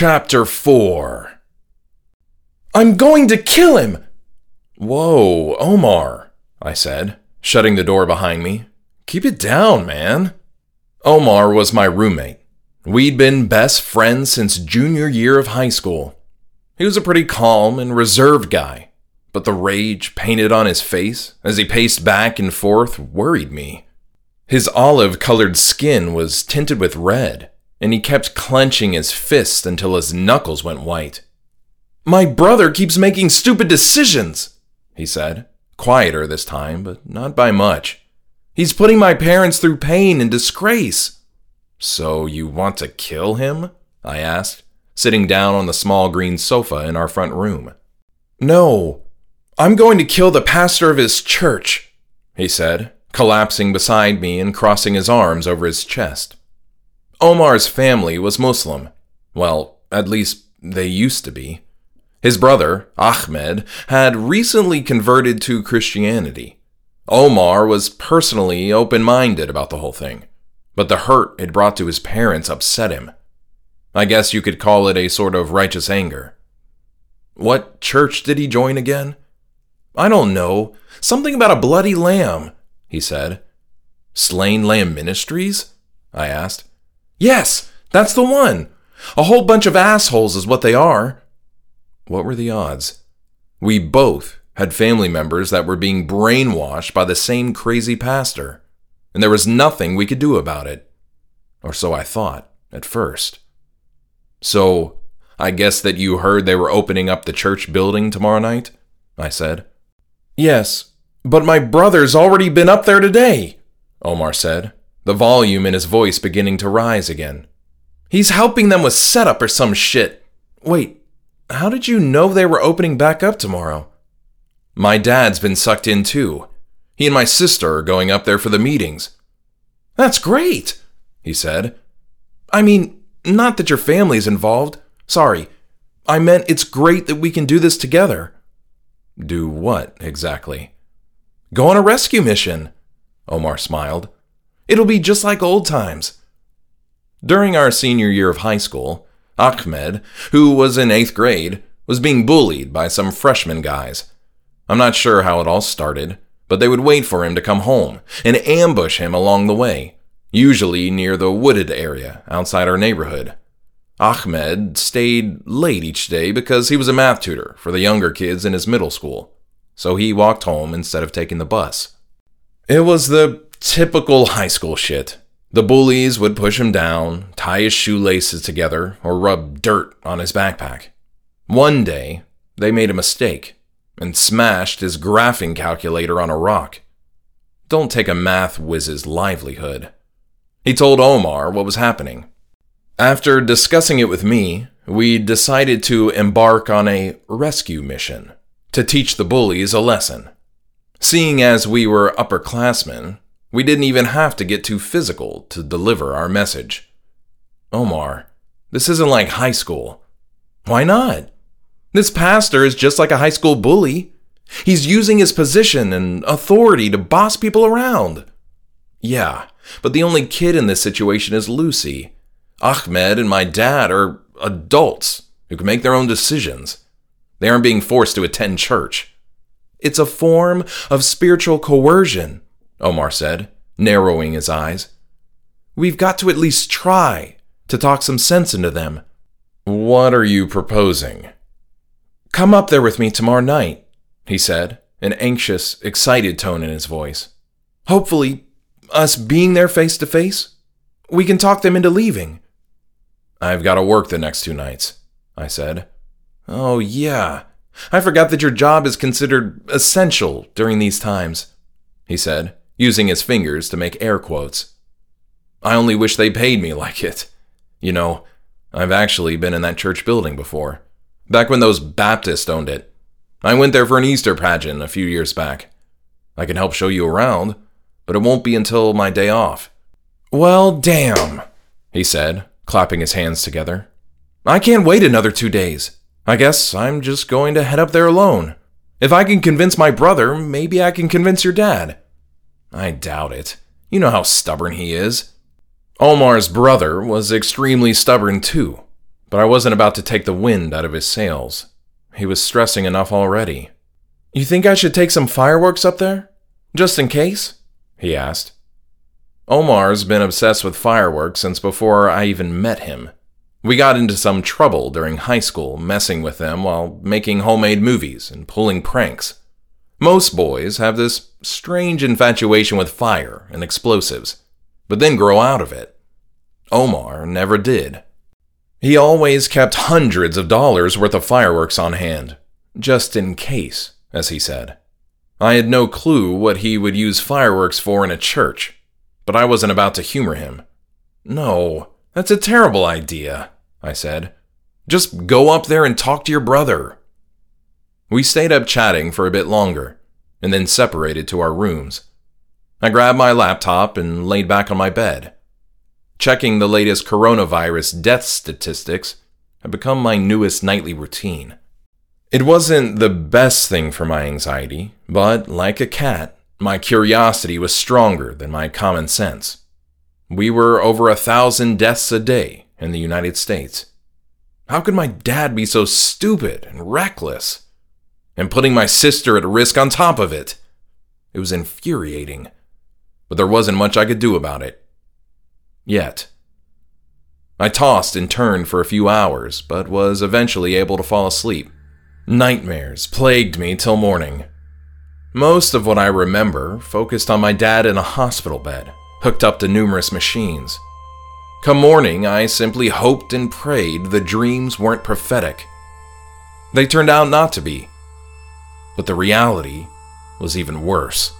Chapter 4 I'm going to kill him! Whoa, Omar, I said, shutting the door behind me. Keep it down, man. Omar was my roommate. We'd been best friends since junior year of high school. He was a pretty calm and reserved guy, but the rage painted on his face as he paced back and forth worried me. His olive colored skin was tinted with red, and he kept clenching his fists until his knuckles went white. My brother keeps making stupid decisions, he said, quieter this time, but not by much. He's putting my parents through pain and disgrace. So you want to kill him? I asked, sitting down on the small green sofa in our front room. No, I'm going to kill the pastor of his church, he said, collapsing beside me and crossing his arms over his chest. Omar's family was Muslim. Well, at least they used to be. His brother, Ahmed, had recently converted to Christianity. Omar was personally open minded about the whole thing, but the hurt it brought to his parents upset him. I guess you could call it a sort of righteous anger. What church did he join again? I don't know. Something about a bloody lamb, he said. Slain Lamb Ministries? I asked. Yes, that's the one. A whole bunch of assholes is what they are. What were the odds? We both had family members that were being brainwashed by the same crazy pastor, and there was nothing we could do about it. Or so I thought at first. So, I guess that you heard they were opening up the church building tomorrow night? I said. Yes, but my brother's already been up there today, Omar said the volume in his voice beginning to rise again. He's helping them with setup or some shit. Wait, how did you know they were opening back up tomorrow? My dad's been sucked in too. He and my sister are going up there for the meetings. That's great, he said. I mean, not that your family's involved. Sorry. I meant it's great that we can do this together. Do what, exactly? Go on a rescue mission, Omar smiled. It'll be just like old times. During our senior year of high school, Ahmed, who was in eighth grade, was being bullied by some freshman guys. I'm not sure how it all started, but they would wait for him to come home and ambush him along the way, usually near the wooded area outside our neighborhood. Ahmed stayed late each day because he was a math tutor for the younger kids in his middle school, so he walked home instead of taking the bus. It was the Typical high school shit. The bullies would push him down, tie his shoelaces together, or rub dirt on his backpack. One day, they made a mistake and smashed his graphing calculator on a rock. Don't take a math whiz's livelihood. He told Omar what was happening. After discussing it with me, we decided to embark on a rescue mission to teach the bullies a lesson. Seeing as we were upperclassmen, we didn't even have to get too physical to deliver our message. Omar, this isn't like high school. Why not? This pastor is just like a high school bully. He's using his position and authority to boss people around. Yeah, but the only kid in this situation is Lucy. Ahmed and my dad are adults who can make their own decisions. They aren't being forced to attend church. It's a form of spiritual coercion Omar said, narrowing his eyes. We've got to at least try to talk some sense into them. What are you proposing? Come up there with me tomorrow night, he said, an anxious, excited tone in his voice. Hopefully, us being there face to face, we can talk them into leaving. I've got to work the next two nights, I said. Oh, yeah. I forgot that your job is considered essential during these times, he said, using his fingers to make air quotes. I only wish they paid me like it. You know, I've actually been in that church building before, back when those Baptists owned it. I went there for an Easter pageant a few years back. I can help show you around, but it won't be until my day off. Well, damn, he said, clapping his hands together. I can't wait another two days. I guess I'm just going to head up there alone. If I can convince my brother, maybe I can convince your dad. I doubt it. You know how stubborn he is. Omar's brother was extremely stubborn too, but I wasn't about to take the wind out of his sails. He was stressing enough already. You think I should take some fireworks up there? Just in case? He asked. Omar's been obsessed with fireworks since before I even met him. We got into some trouble during high school messing with them while making homemade movies and pulling pranks. Most boys have this strange infatuation with fire and explosives, but then grow out of it. Omar never did. He always kept hundreds of dollars worth of fireworks on hand, just in case, as he said. I had no clue what he would use fireworks for in a church, but I wasn't about to humor him. No, that's a terrible idea, I said. Just go up there and talk to your brother. We stayed up chatting for a bit longer, and then separated to our rooms. I grabbed my laptop and laid back on my bed. Checking the latest coronavirus death statistics had become my newest nightly routine. It wasn't the best thing for my anxiety, but like a cat, my curiosity was stronger than my common sense. We were over a thousand deaths a day in the United States. How could my dad be so stupid and reckless? And putting my sister at risk on top of it. It was infuriating. But there wasn't much I could do about it. Yet. I tossed and turned for a few hours, but was eventually able to fall asleep. Nightmares plagued me till morning. Most of what I remember focused on my dad in a hospital bed, hooked up to numerous machines. Come morning, I simply hoped and prayed the dreams weren't prophetic. They turned out not to be. But the reality was even worse.